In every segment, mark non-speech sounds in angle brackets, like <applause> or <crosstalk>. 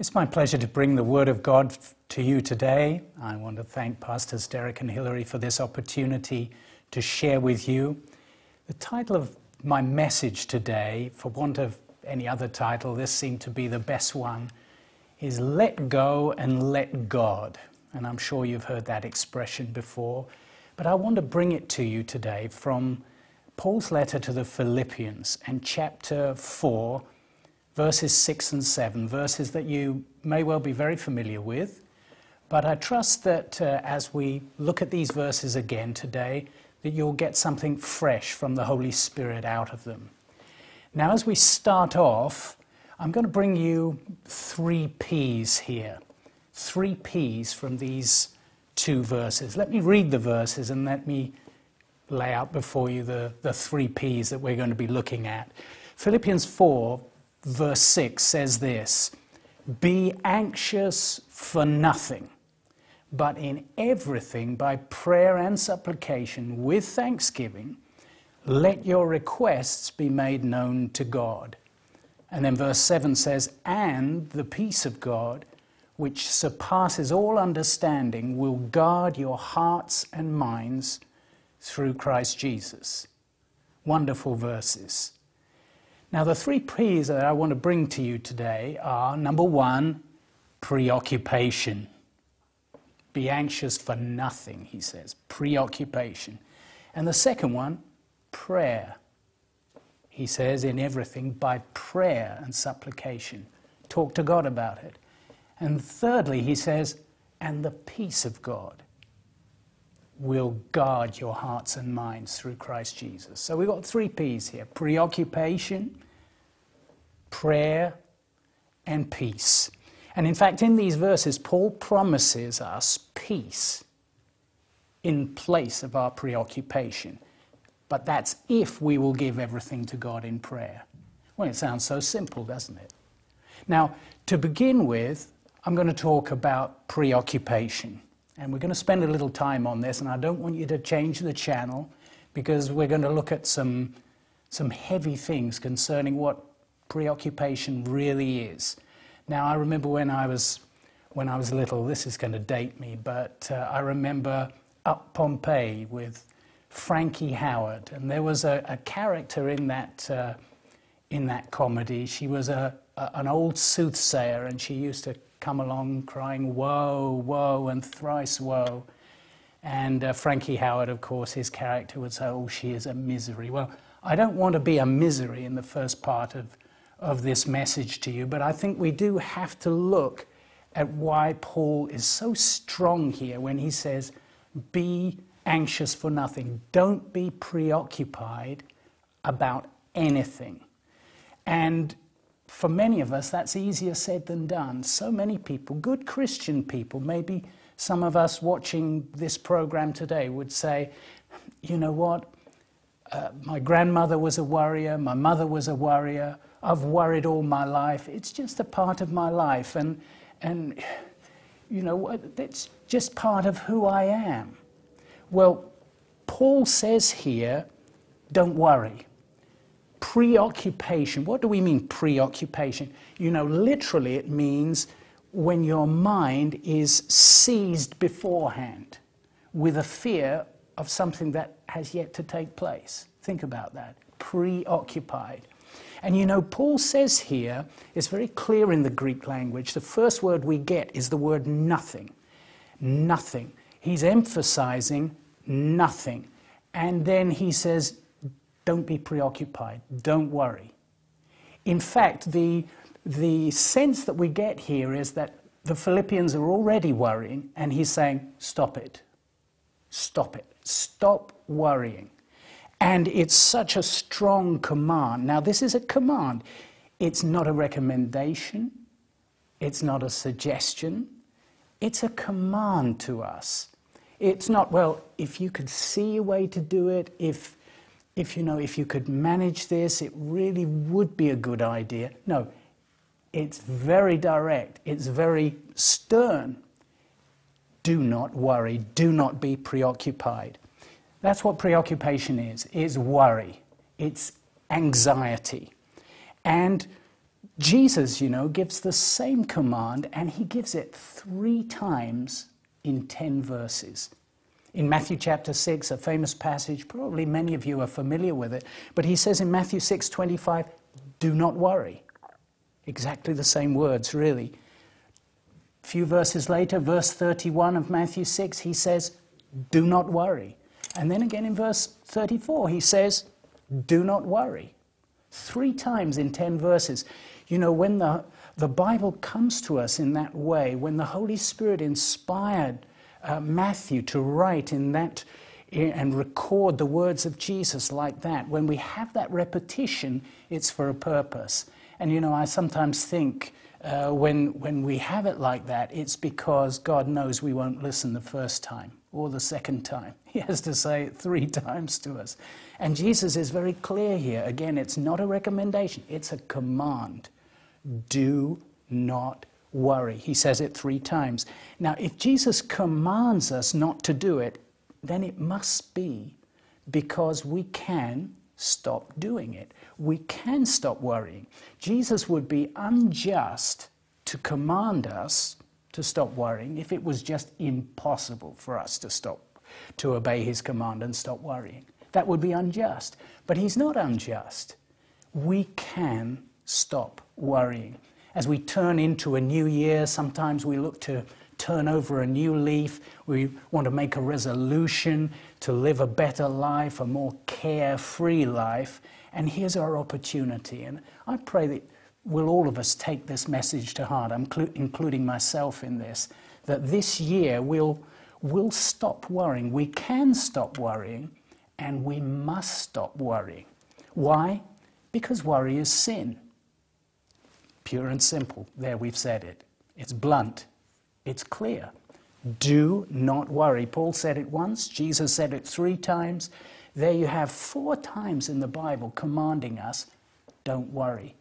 It's my pleasure to bring the Word of God to you today. I want to thank Pastors Derek and Hilary for this opportunity to share with you. The title of my message today, for want of any other title, this seemed to be the best one, is Let Go and Let God. And I'm sure you've heard that expression before, but I want to bring it to you today from Paul's letter to the Philippians and chapter 4 verses 6 and 7, verses that you may well be very familiar with. But I trust that uh, as we look at these verses again today, that you'll get something fresh from the Holy Spirit out of them. Now, as we start off, I'm going to bring you three P's here. Three P's from these two verses. Let me read the verses and let me lay out before you the, the three P's that we're going to be looking at. Philippians 4, verse 6 says this Be anxious for nothing, but in everything by prayer and supplication with thanksgiving, let your requests be made known to God. And then verse 7 says, And the peace of God, which surpasses all understanding, will guard your hearts and minds through Christ Jesus. Wonderful verses. Now, the three P's that I want to bring to you today are number one, preoccupation. Be anxious for nothing, he says. Preoccupation. And the second one, prayer. He says, in everything by prayer and supplication. Talk to God about it. And thirdly, he says, and the peace of God will guard your hearts and minds through Christ Jesus. So we've got three P's here preoccupation, prayer, and peace. And in fact, in these verses, Paul promises us peace in place of our preoccupation. But that's if we will give everything to God in prayer. Well, it sounds so simple, doesn't it? Now, to begin with, I'm going to talk about preoccupation. And we're going to spend a little time on this, and I don't want you to change the channel because we're going to look at some, some heavy things concerning what preoccupation really is. Now, I remember when I was, when I was little, this is going to date me, but uh, I remember Up Pompeii with Frankie Howerd, and there was a, a character in that, uh, in that comedy. She was a, a, an old soothsayer, and she used to come along crying, Woe, woe, and thrice woe. And uh, Frankie Howerd, of course, his character would say, Oh, she is a misery. Well, I don't want to be a misery in the first part of, of this message to you, but I think we do have to look at why Paul is so strong here when he says, Be anxious for nothing. Don't be preoccupied about anything. And for many of us, that's easier said than done. So many people, good Christian people, maybe some of us watching this program today would say, you know what? Uh, my grandmother was a worrier, my mother was a worrier, I've worried all my life. It's just a part of my life, and, and you know, it's just part of who I am. Well, Paul says here, don't worry preoccupation. What do we mean, preoccupation? You know, literally, it means when your mind is seized beforehand with a fear of something that has yet to take place. Think about that. Preoccupied. And you know, Paul says here, it's very clear in the Greek language, the first word we get is the word nothing. Nothing. He's emphasizing nothing. And then he says, don't be preoccupied. Don't worry. In fact, the, the sense that we get here is that the Philippians are already worrying, and he's saying, Stop it. Stop it. Stop worrying. And it's such a strong command. Now, this is a command, it's not a recommendation, it's not a suggestion, it's a command to us. It's not, well, if you could see a way to do it, if if you know, if you could manage this, it really would be a good idea. No, it's very direct, it's very stern. Do not worry, do not be preoccupied. That's what preoccupation is. It's worry, it's anxiety. And Jesus, you know, gives the same command and he gives it three times in 10 verses. In Matthew chapter 6, a famous passage, probably many of you are familiar with it, but he says in Matthew 6 25, do not worry. Exactly the same words, really. A few verses later, verse 31 of Matthew 6, he says, do not worry. And then again in verse 34, he says, do not worry. Three times in 10 verses. You know, when the, the Bible comes to us in that way, when the Holy Spirit inspired uh, Matthew to write in that and record the words of Jesus like that, when we have that repetition, it's for a purpose. And you know, I sometimes think uh, when, when we have it like that, it's because God knows we won't listen the first time or the second time. <laughs> He has to say it three <laughs> times to us. And Jesus is very clear here. Again, it's not a recommendation, it's a command. Do not worry. He says it three times. Now, if Jesus commands us not to do it, then it must be because we can stop doing it. We can stop worrying. Jesus would be unjust to command us to stop worrying if it was just impossible for us to stop, to obey his command and stop worrying. That would be unjust. But he's not unjust. We can stop worrying. As we turn into a new year, sometimes we look to turn over a new leaf. We want to make a resolution to live a better life, a more carefree life. And here's our opportunity. And I pray that will all of us take this message to heart, I'm cl- including myself in this, that this year we'll, we'll stop worrying. We can stop worrying, and we must stop worrying. Why? Because worry is sin. Pure and simple. There, we've said it. It's blunt, it's clear. Do not worry. Paul said it once, Jesus said it three times. There you have four times in the Bible commanding us don't worry.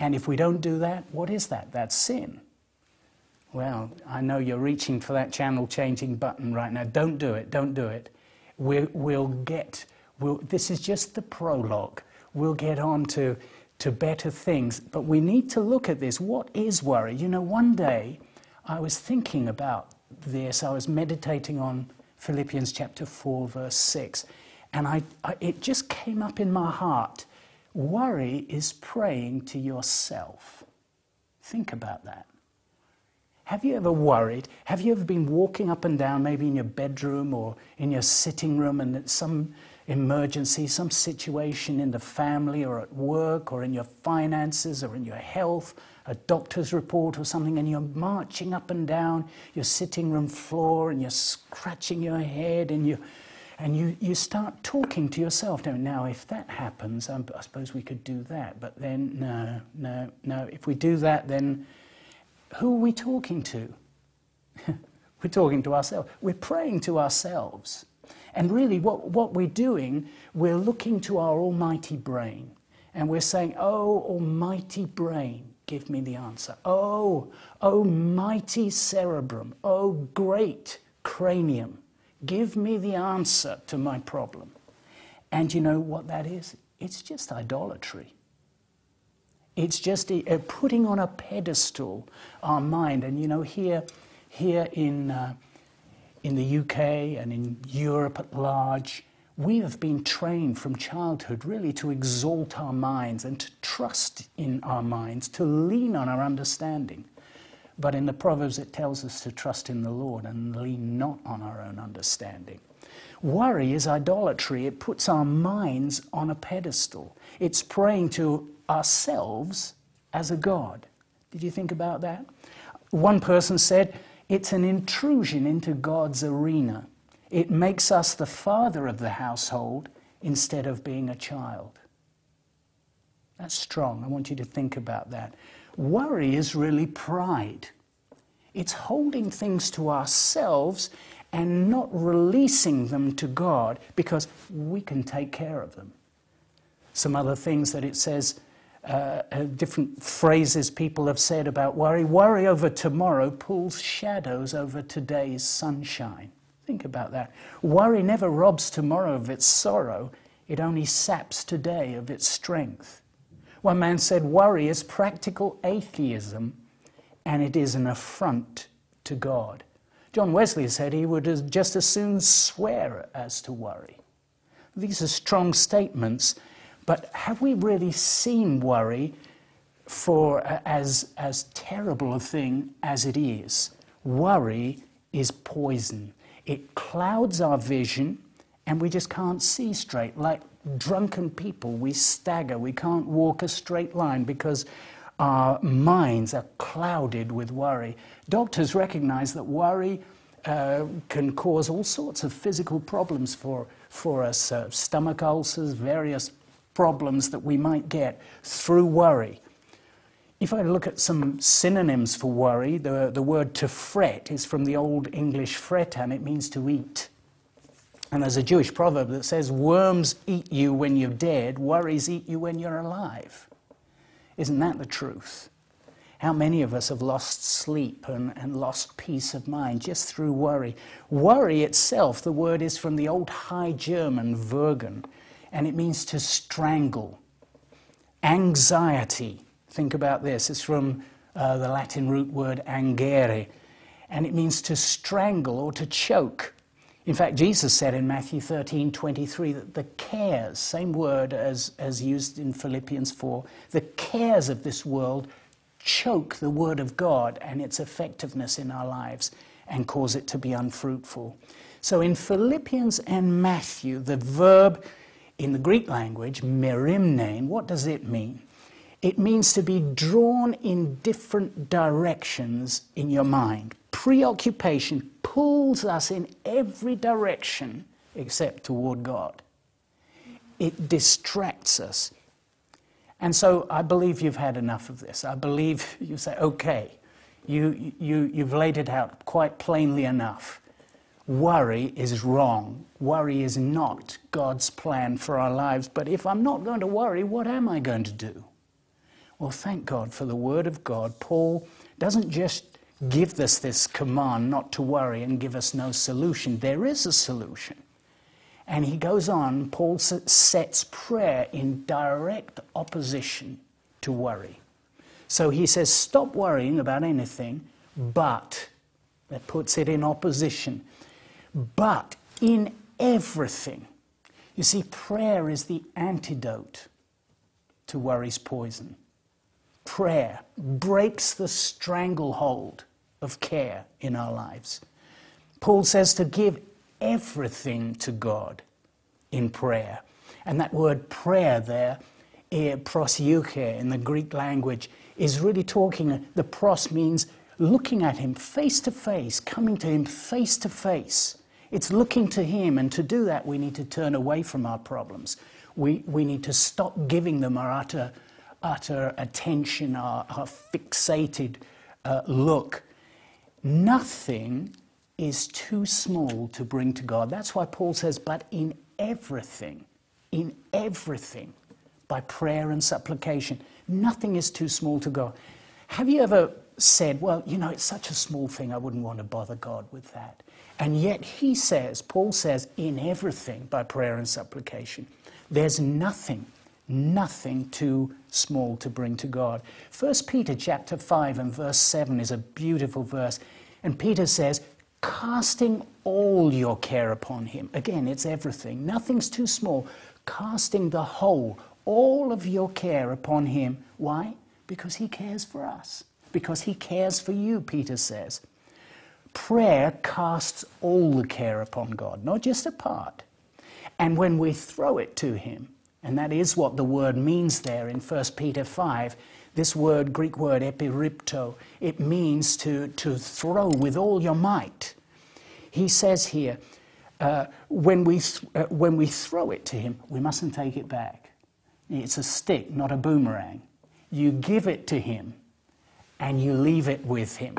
And if we don't do that, what is that? That's sin. Well, I know you're reaching for that channel changing button right now. Don't do it. Don't do it. we will get, we'll, this is just the prologue. We'll get on to to better things. But we need to look at this. What is worry? You know, one day I was thinking about this, I was meditating on Philippians chapter 4, verse 6, and I, I, it just came up in my heart. Worry is praying to yourself. Think about that. Have you ever worried? Have you ever been walking up and down, maybe in your bedroom or in your sitting room, and some emergency, some situation in the family or at work or in your finances or in your health, a doctor's report or something, and you're marching up and down your sitting room floor and you're scratching your head and you and you, you start talking to yourself. Now, now if that happens, um, I suppose we could do that. But then, no, no, no. If we do that, then who are we talking to? <laughs> We're talking to ourselves. We're praying to ourselves. And really, what, what we're doing, we're looking to our almighty brain and we're saying, Oh, almighty brain, give me the answer. Oh, oh, mighty cerebrum. Oh, great cranium, give me the answer to my problem. And you know what that is? It's just idolatry. It's just a putting on a pedestal our mind. And you know, here, here in, uh, in the UK and in Europe at large, we have been trained from childhood really to exalt our minds and to trust in our minds, to lean on our understanding. But in the Proverbs, it tells us to trust in the Lord and lean not on our own understanding. Worry is idolatry. It puts our minds on a pedestal. It's praying to ourselves as a God. Did you think about that? One person said, it's an intrusion into God's arena. It makes us the father of the household instead of being a child. That's strong. I want you to think about that. Worry is really pride. It's holding things to ourselves and not releasing them to God because we can take care of them. Some other things that it says uh, different phrases people have said about worry. Worry over tomorrow pulls shadows over today's sunshine. Think about that. Worry never robs tomorrow of its sorrow, it only saps today of its strength. One man said, Worry is practical atheism and it is an affront to God. John Wesley said he would just as soon swear as to worry. These are strong statements, but have we really seen worry for uh, as, as terrible a thing as it is? Worry is poison. It clouds our vision and we just can't see straight. Like drunken people, we stagger. We can't walk a straight line because our minds are clouded with worry. Doctors recognize that worry uh, can cause all sorts of physical problems for, for us uh, stomach ulcers, various problems that we might get through worry. If I look at some synonyms for worry, the, the word to fret is from the Old English fret and it means to eat. And there's a Jewish proverb that says, Worms eat you when you're dead, worries eat you when you're alive. Isn't that the truth? How many of us have lost sleep and, and lost peace of mind just through worry? Worry itself, the word is from the old High German, Würgen, and it means to strangle. Anxiety, think about this, it's from uh, the Latin root word angere, and it means to strangle or to choke. In fact, Jesus said in Matthew 13 23 that the cares, same word as, as used in Philippians 4, the cares of this world choke the word of God and its effectiveness in our lives and cause it to be unfruitful. So in Philippians and Matthew, the verb in the Greek language, merimnein, what does it mean? It means to be drawn in different directions in your mind. Preoccupation pulls us in every direction except toward God. It distracts us. And so I believe you've had enough of this. I believe <laughs> you say, okay, you, you, you've laid it out quite plainly enough. Worry is wrong. Worry is not God's plan for our lives. But if I'm not going to worry, what am I going to do? Well, thank God for the Word of God. Paul doesn't just give us this command not to worry and give us no solution. There is a solution. And he goes on, Paul sets prayer in direct opposition to worry. So he says, stop worrying about anything, but, that puts it in opposition, but in everything. You see, prayer is the antidote to worry's poison prayer breaks the stranglehold of care in our lives. Paul says to give everything to God in prayer. And that word prayer there, proseuche in the Greek language, is really talking, the pros means looking at Him face to face, coming to Him face to face. It's looking to Him, and to do that, we need to turn away from our problems. We, we need to stop giving them our utter utter attention, our, our fixated uh, look. Nothing is too small to bring to God. That's why Paul says, but in everything, in everything, by prayer and supplication, nothing is too small to God. Have you ever said, well, you know, it's such a small thing, I wouldn't want to bother God with that? And yet he says, Paul says, in everything by prayer and supplication. There's nothing nothing too small to bring to God. 1 Peter chapter 5 and verse 7 is a beautiful verse. And Peter says, casting all your care upon him. Again, it's everything. Nothing's too small. Casting the whole, all of your care upon him. Why? Because he cares for us. Because he cares for you, Peter says. Prayer casts all the care upon God, not just a part. And when we throw it to him, and that is what the word means there in 1 Peter 5. This word, Greek word epiripto, it means to, to throw with all your might. He says here, uh, when, we th- uh, when we throw it to him, we mustn't take it back. It's a stick, not a boomerang. You give it to him and you leave it with him.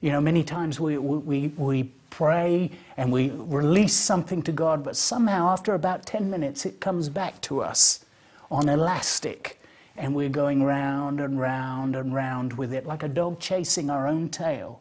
You know, many times we, we, we pray and we release something to God, but somehow after about 10 minutes it comes back to us on elastic. And we're going round and round and round with it like a dog chasing our own tail.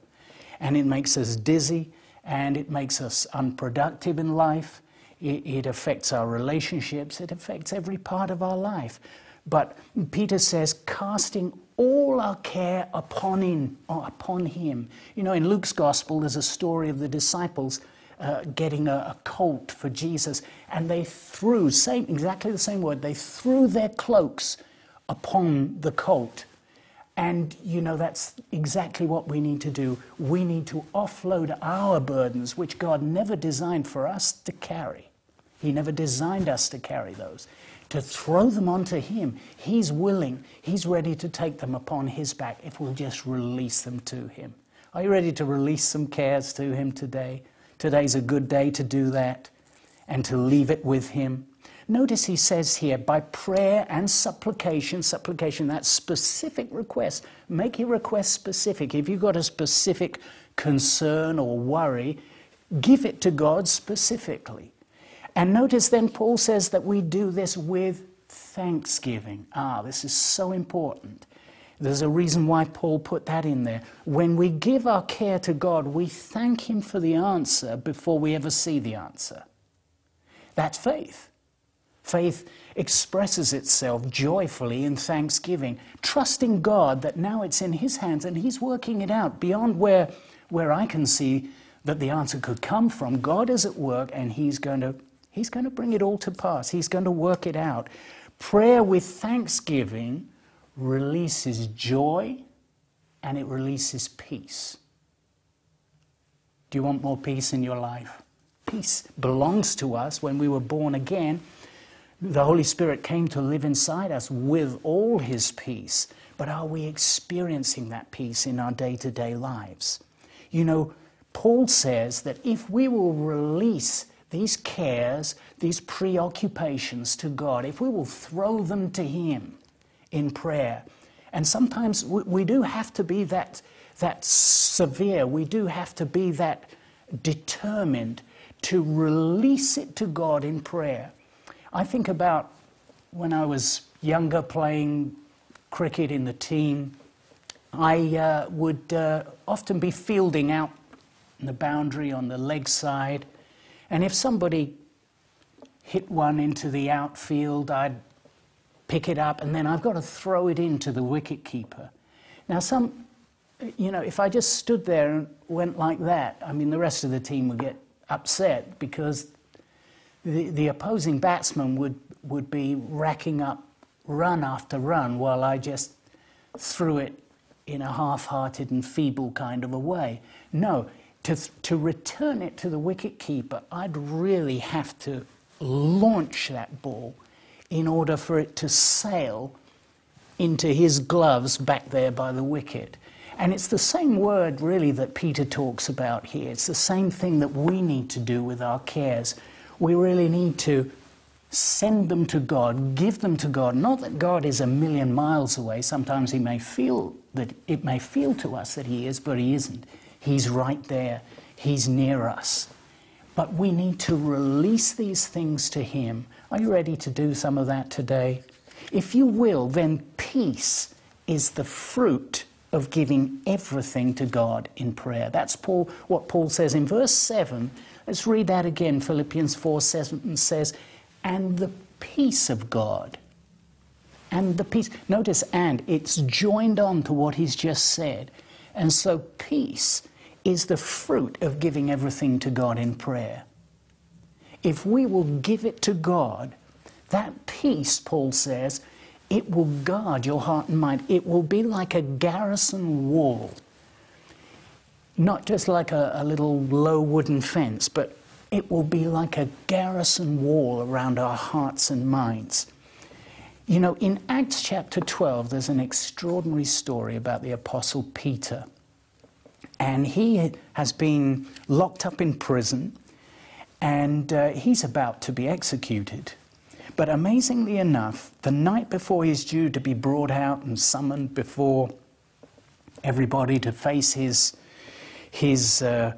And it makes us dizzy and it makes us unproductive in life. It, it affects our relationships. It affects every part of our life. But Peter says, casting all our care upon him, upon him. You know, in Luke's gospel, there's a story of the disciples uh, getting a, a, colt for Jesus, and they threw, same, exactly the same word, they threw their cloaks upon the colt. And, you know, that's exactly what we need to do. We need to offload our burdens, which God never designed for us to carry. He never designed us to carry those to throw them onto Him. He's willing, He's ready to take them upon His back if we'll just release them to Him. Are you ready to release some cares to Him today? Today's a good day to do that and to leave it with Him. Notice he says here, by prayer and supplication, supplication, that specific request. Make your request specific. If you've got a specific concern or worry, give it to God specifically. And notice then Paul says that we do this with thanksgiving. Ah, this is so important. There's a reason why Paul put that in there. When we give our care to God, we thank Him for the answer before we ever see the answer. That's faith. Faith expresses itself joyfully in thanksgiving, trusting God that now it's in His hands and He's working it out beyond where, where I can see that the answer could come from. God is at work and He's going to He's going to bring it all to pass. He's going to work it out. Prayer with thanksgiving releases joy and it releases peace. Do you want more peace in your life? Peace belongs to us when we were born again. The Holy Spirit came to live inside us with all His peace. But are we experiencing that peace in our day to day lives? You know, Paul says that if we will release these cares, these preoccupations to God, if we will throw them to Him in prayer, and sometimes we, we do have to be that, that severe, we do have to be that determined to release it to God in prayer. I think about when I was younger playing cricket in the team, I uh, would uh, often be fielding out the boundary on the leg side. And if somebody hit one into the outfield, I'd pick it up and then I've got to throw it into the wicket keeper. Now, some, you know, if I just stood there and went like that, I mean, the rest of the team would get upset because the, the opposing batsman would, would be racking up run after run while I just threw it in a half hearted and feeble kind of a way. No, to, to return it to the wicket keeper, I'd really have to launch that ball in order for it to sail into his gloves back there by the wicket. And it's the same word, really, that Peter talks about here. It's the same thing that we need to do with our cares. We really need to send them to God, give them to God. Not that God is a million miles away. Sometimes he may feel that it may feel to us that he is, but he isn't. He's right there, He's near us. But we need to release these things to Him. Are you ready to do some of that today? If you will, then peace is the fruit of giving everything to God in prayer. That's Paul, what Paul says in verse 7. Let's read that again. Philippians 4 7 says, And the peace of God. And the peace. Notice, and it's joined on to what he's just said. And so, peace is the fruit of giving everything to God in prayer. If we will give it to God, that peace, Paul says, it will guard your heart and mind. It will be like a garrison wall. Not just like a, a little low wooden fence, but it will be like a garrison wall around our hearts and minds. You know, in Acts chapter 12, there's an extraordinary story about the Apostle Peter. And he has been locked up in prison and uh, he's about to be executed. But amazingly enough, the night before he's due to be brought out and summoned before everybody to face his, his uh,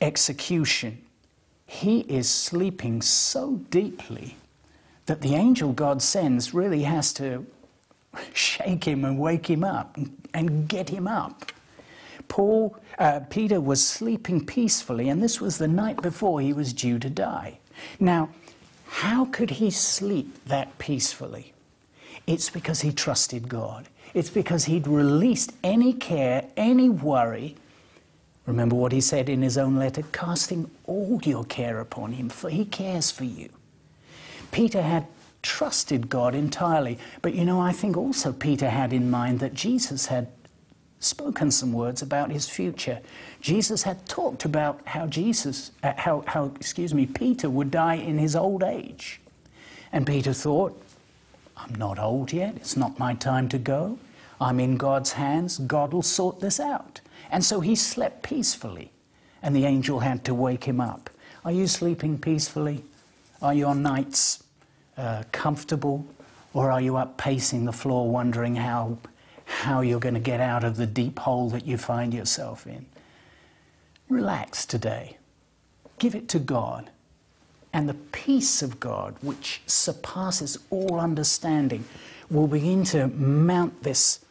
execution, he is sleeping so deeply that the angel God sends really has to shake him and wake him up and get him up. Paul, uh, Peter was sleeping peacefully, and this was the night before he was due to die. Now, how could he sleep that peacefully? It's because he trusted God. It's because he'd released any care, any worry. Remember what he said in his own letter casting all your care upon him, for he cares for you. Peter had trusted God entirely. But you know, I think also Peter had in mind that Jesus had spoken some words about his future. Jesus had talked about how Jesus, uh, how, how, excuse me, Peter would die in his old age. And Peter thought, I'm not old yet. It's not my time to go. I'm in God's hands. God will sort this out. And so he slept peacefully. And the angel had to wake him up. Are you sleeping peacefully? Are your nights uh, comfortable? Or are you up pacing the floor wondering how, how you're going to get out of the deep hole that you find yourself in? Relax today. Give it to God. And the peace of God, which surpasses all understanding, will begin to mount this,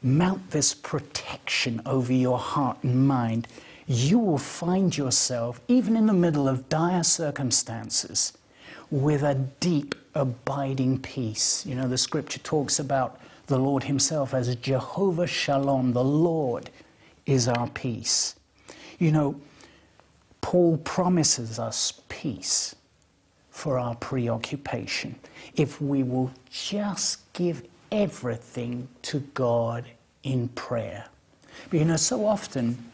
mount this protection over your heart and mind. You will find yourself, even in the middle of dire circumstances, with a deep, abiding peace. You know, the scripture talks about the Lord Himself as Jehovah Shalom. The Lord is our peace. You know, Paul promises us peace for our preoccupation if we will just give everything to God in prayer. But you know, so often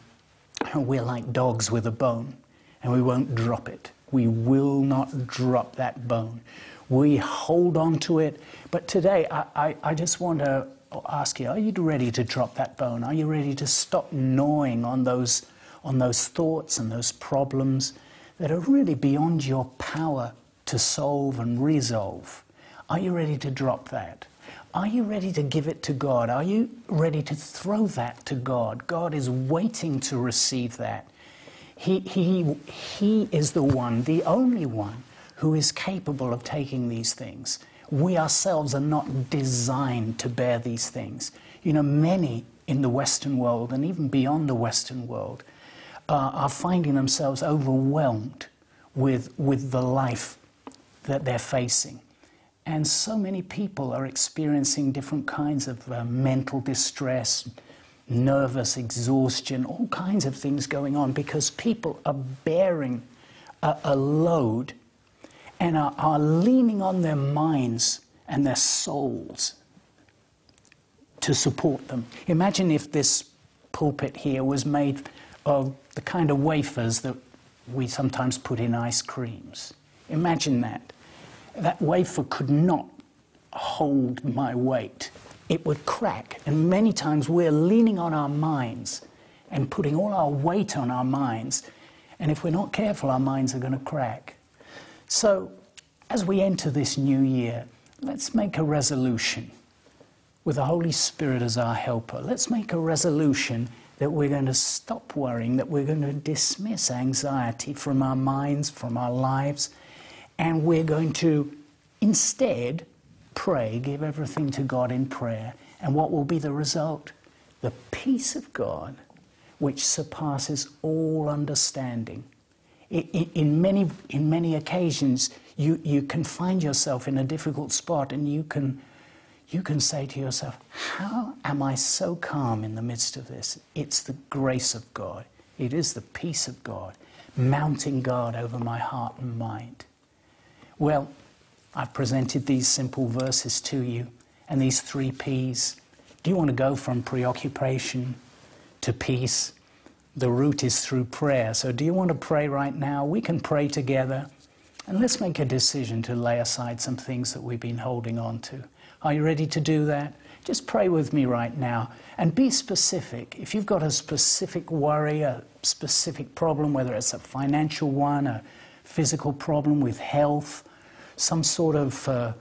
we're like dogs with a bone and we won't drop it. We will not drop that bone. We hold on to it. But today, I, I, I just want to ask you are you ready to drop that bone? Are you ready to stop gnawing on those, on those thoughts and those problems that are really beyond your power to solve and resolve? Are you ready to drop that? Are you ready to give it to God? Are you ready to throw that to God? God is waiting to receive that. He, he, he is the one, the only one, who is capable of taking these things. We ourselves are not designed to bear these things. You know, many in the Western world and even beyond the Western world uh, are finding themselves overwhelmed with, with the life that they're facing. And so many people are experiencing different kinds of uh, mental distress, nervous exhaustion, all kinds of things going on because people are bearing a, a load and are, are leaning on their minds and their souls to support them. Imagine if this pulpit here was made of the kind of wafers that we sometimes put in ice creams. Imagine that. That wafer could not hold my weight it would crack. And many times we're leaning on our minds and putting all our weight on our minds. And if we're not careful, our minds are going to crack. So, as we enter this new year, let's make a resolution with the Holy Spirit as our helper. Let's make a resolution that we're going to stop worrying, that we're going to dismiss anxiety from our minds, from our lives, and we're going to instead pray, give everything to God in prayer, and what will be the result? The peace of God, which surpasses all understanding. In, many, in many occasions, you, you can find yourself in a difficult spot and you can, you can say to yourself, How am I so calm in the midst of this? It's the grace of God, it is the peace of God, mounting guard over my heart and mind. Well, I've presented these simple verses to you and these three P's. Do you want to go from preoccupation to peace? The route is through prayer. So, do you want to pray right now? We can pray together. And let's make a decision to lay aside some things that we've been holding on to. Are you ready to do that? Just pray with me right now and be specific. If you've got a specific worry, a specific problem, whether it's a financial one, a physical problem with health, some sort of uh,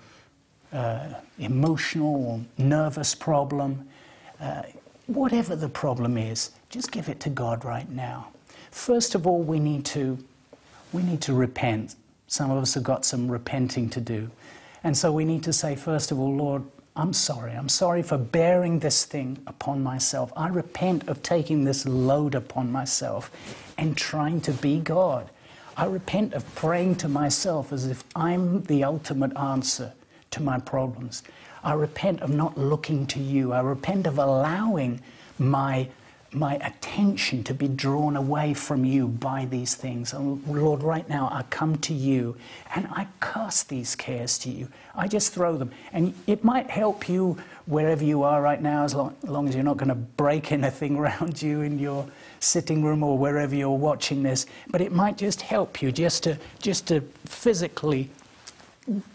uh, emotional or nervous problem, uh, whatever the problem is, just give it to God right now. First of all, we need to we need to repent. Some of us have got some repenting to do. And so we need to say, first of all, Lord, I'm sorry. I'm sorry for bearing this thing upon myself. I repent of taking this load upon myself and trying to be God. I repent of praying to myself as if I'm the ultimate answer to my problems. I repent of not looking to you. I repent of allowing my my attention to be drawn away from you by these things. And Lord, right now I come to you and I cast these cares to you. I just throw them. And it might help you wherever you are right now, as long, as, long as you're not going to break <laughs> anything around you in your sitting room or wherever you're watching this. But it might just help you just to, just to physically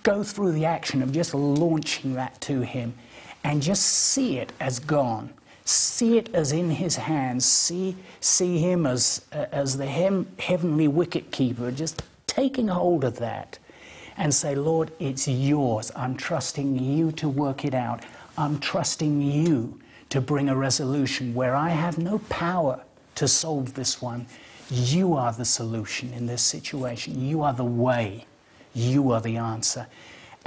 go through the action of just launching that to Him and just see it as gone See it as in his hands. See, see him as, uh, as the hem, heavenly wicket keeper, just taking hold of that and say, Lord, it's yours. I'm trusting you to work it out. I'm trusting you to bring a resolution where I have no power to solve this one. You are the solution in this situation. You are the way. You are the answer.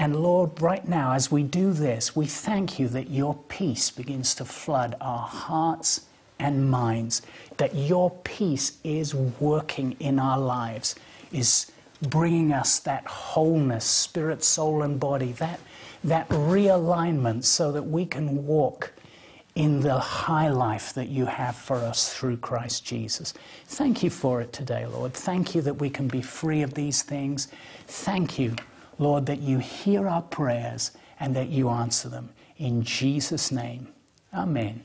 And Lord, right now, as we do this, we thank you that your peace begins to flood our hearts and minds, that your peace is working in our lives, is bringing us that wholeness, spirit, soul, and body, that, that realignment so that we can walk in the high life that you have for us through Christ Jesus. Thank you for it today, Lord. Thank you that we can be free of these things. Thank you Lord, that you hear our prayers and that you answer them. In Jesus' name, amen.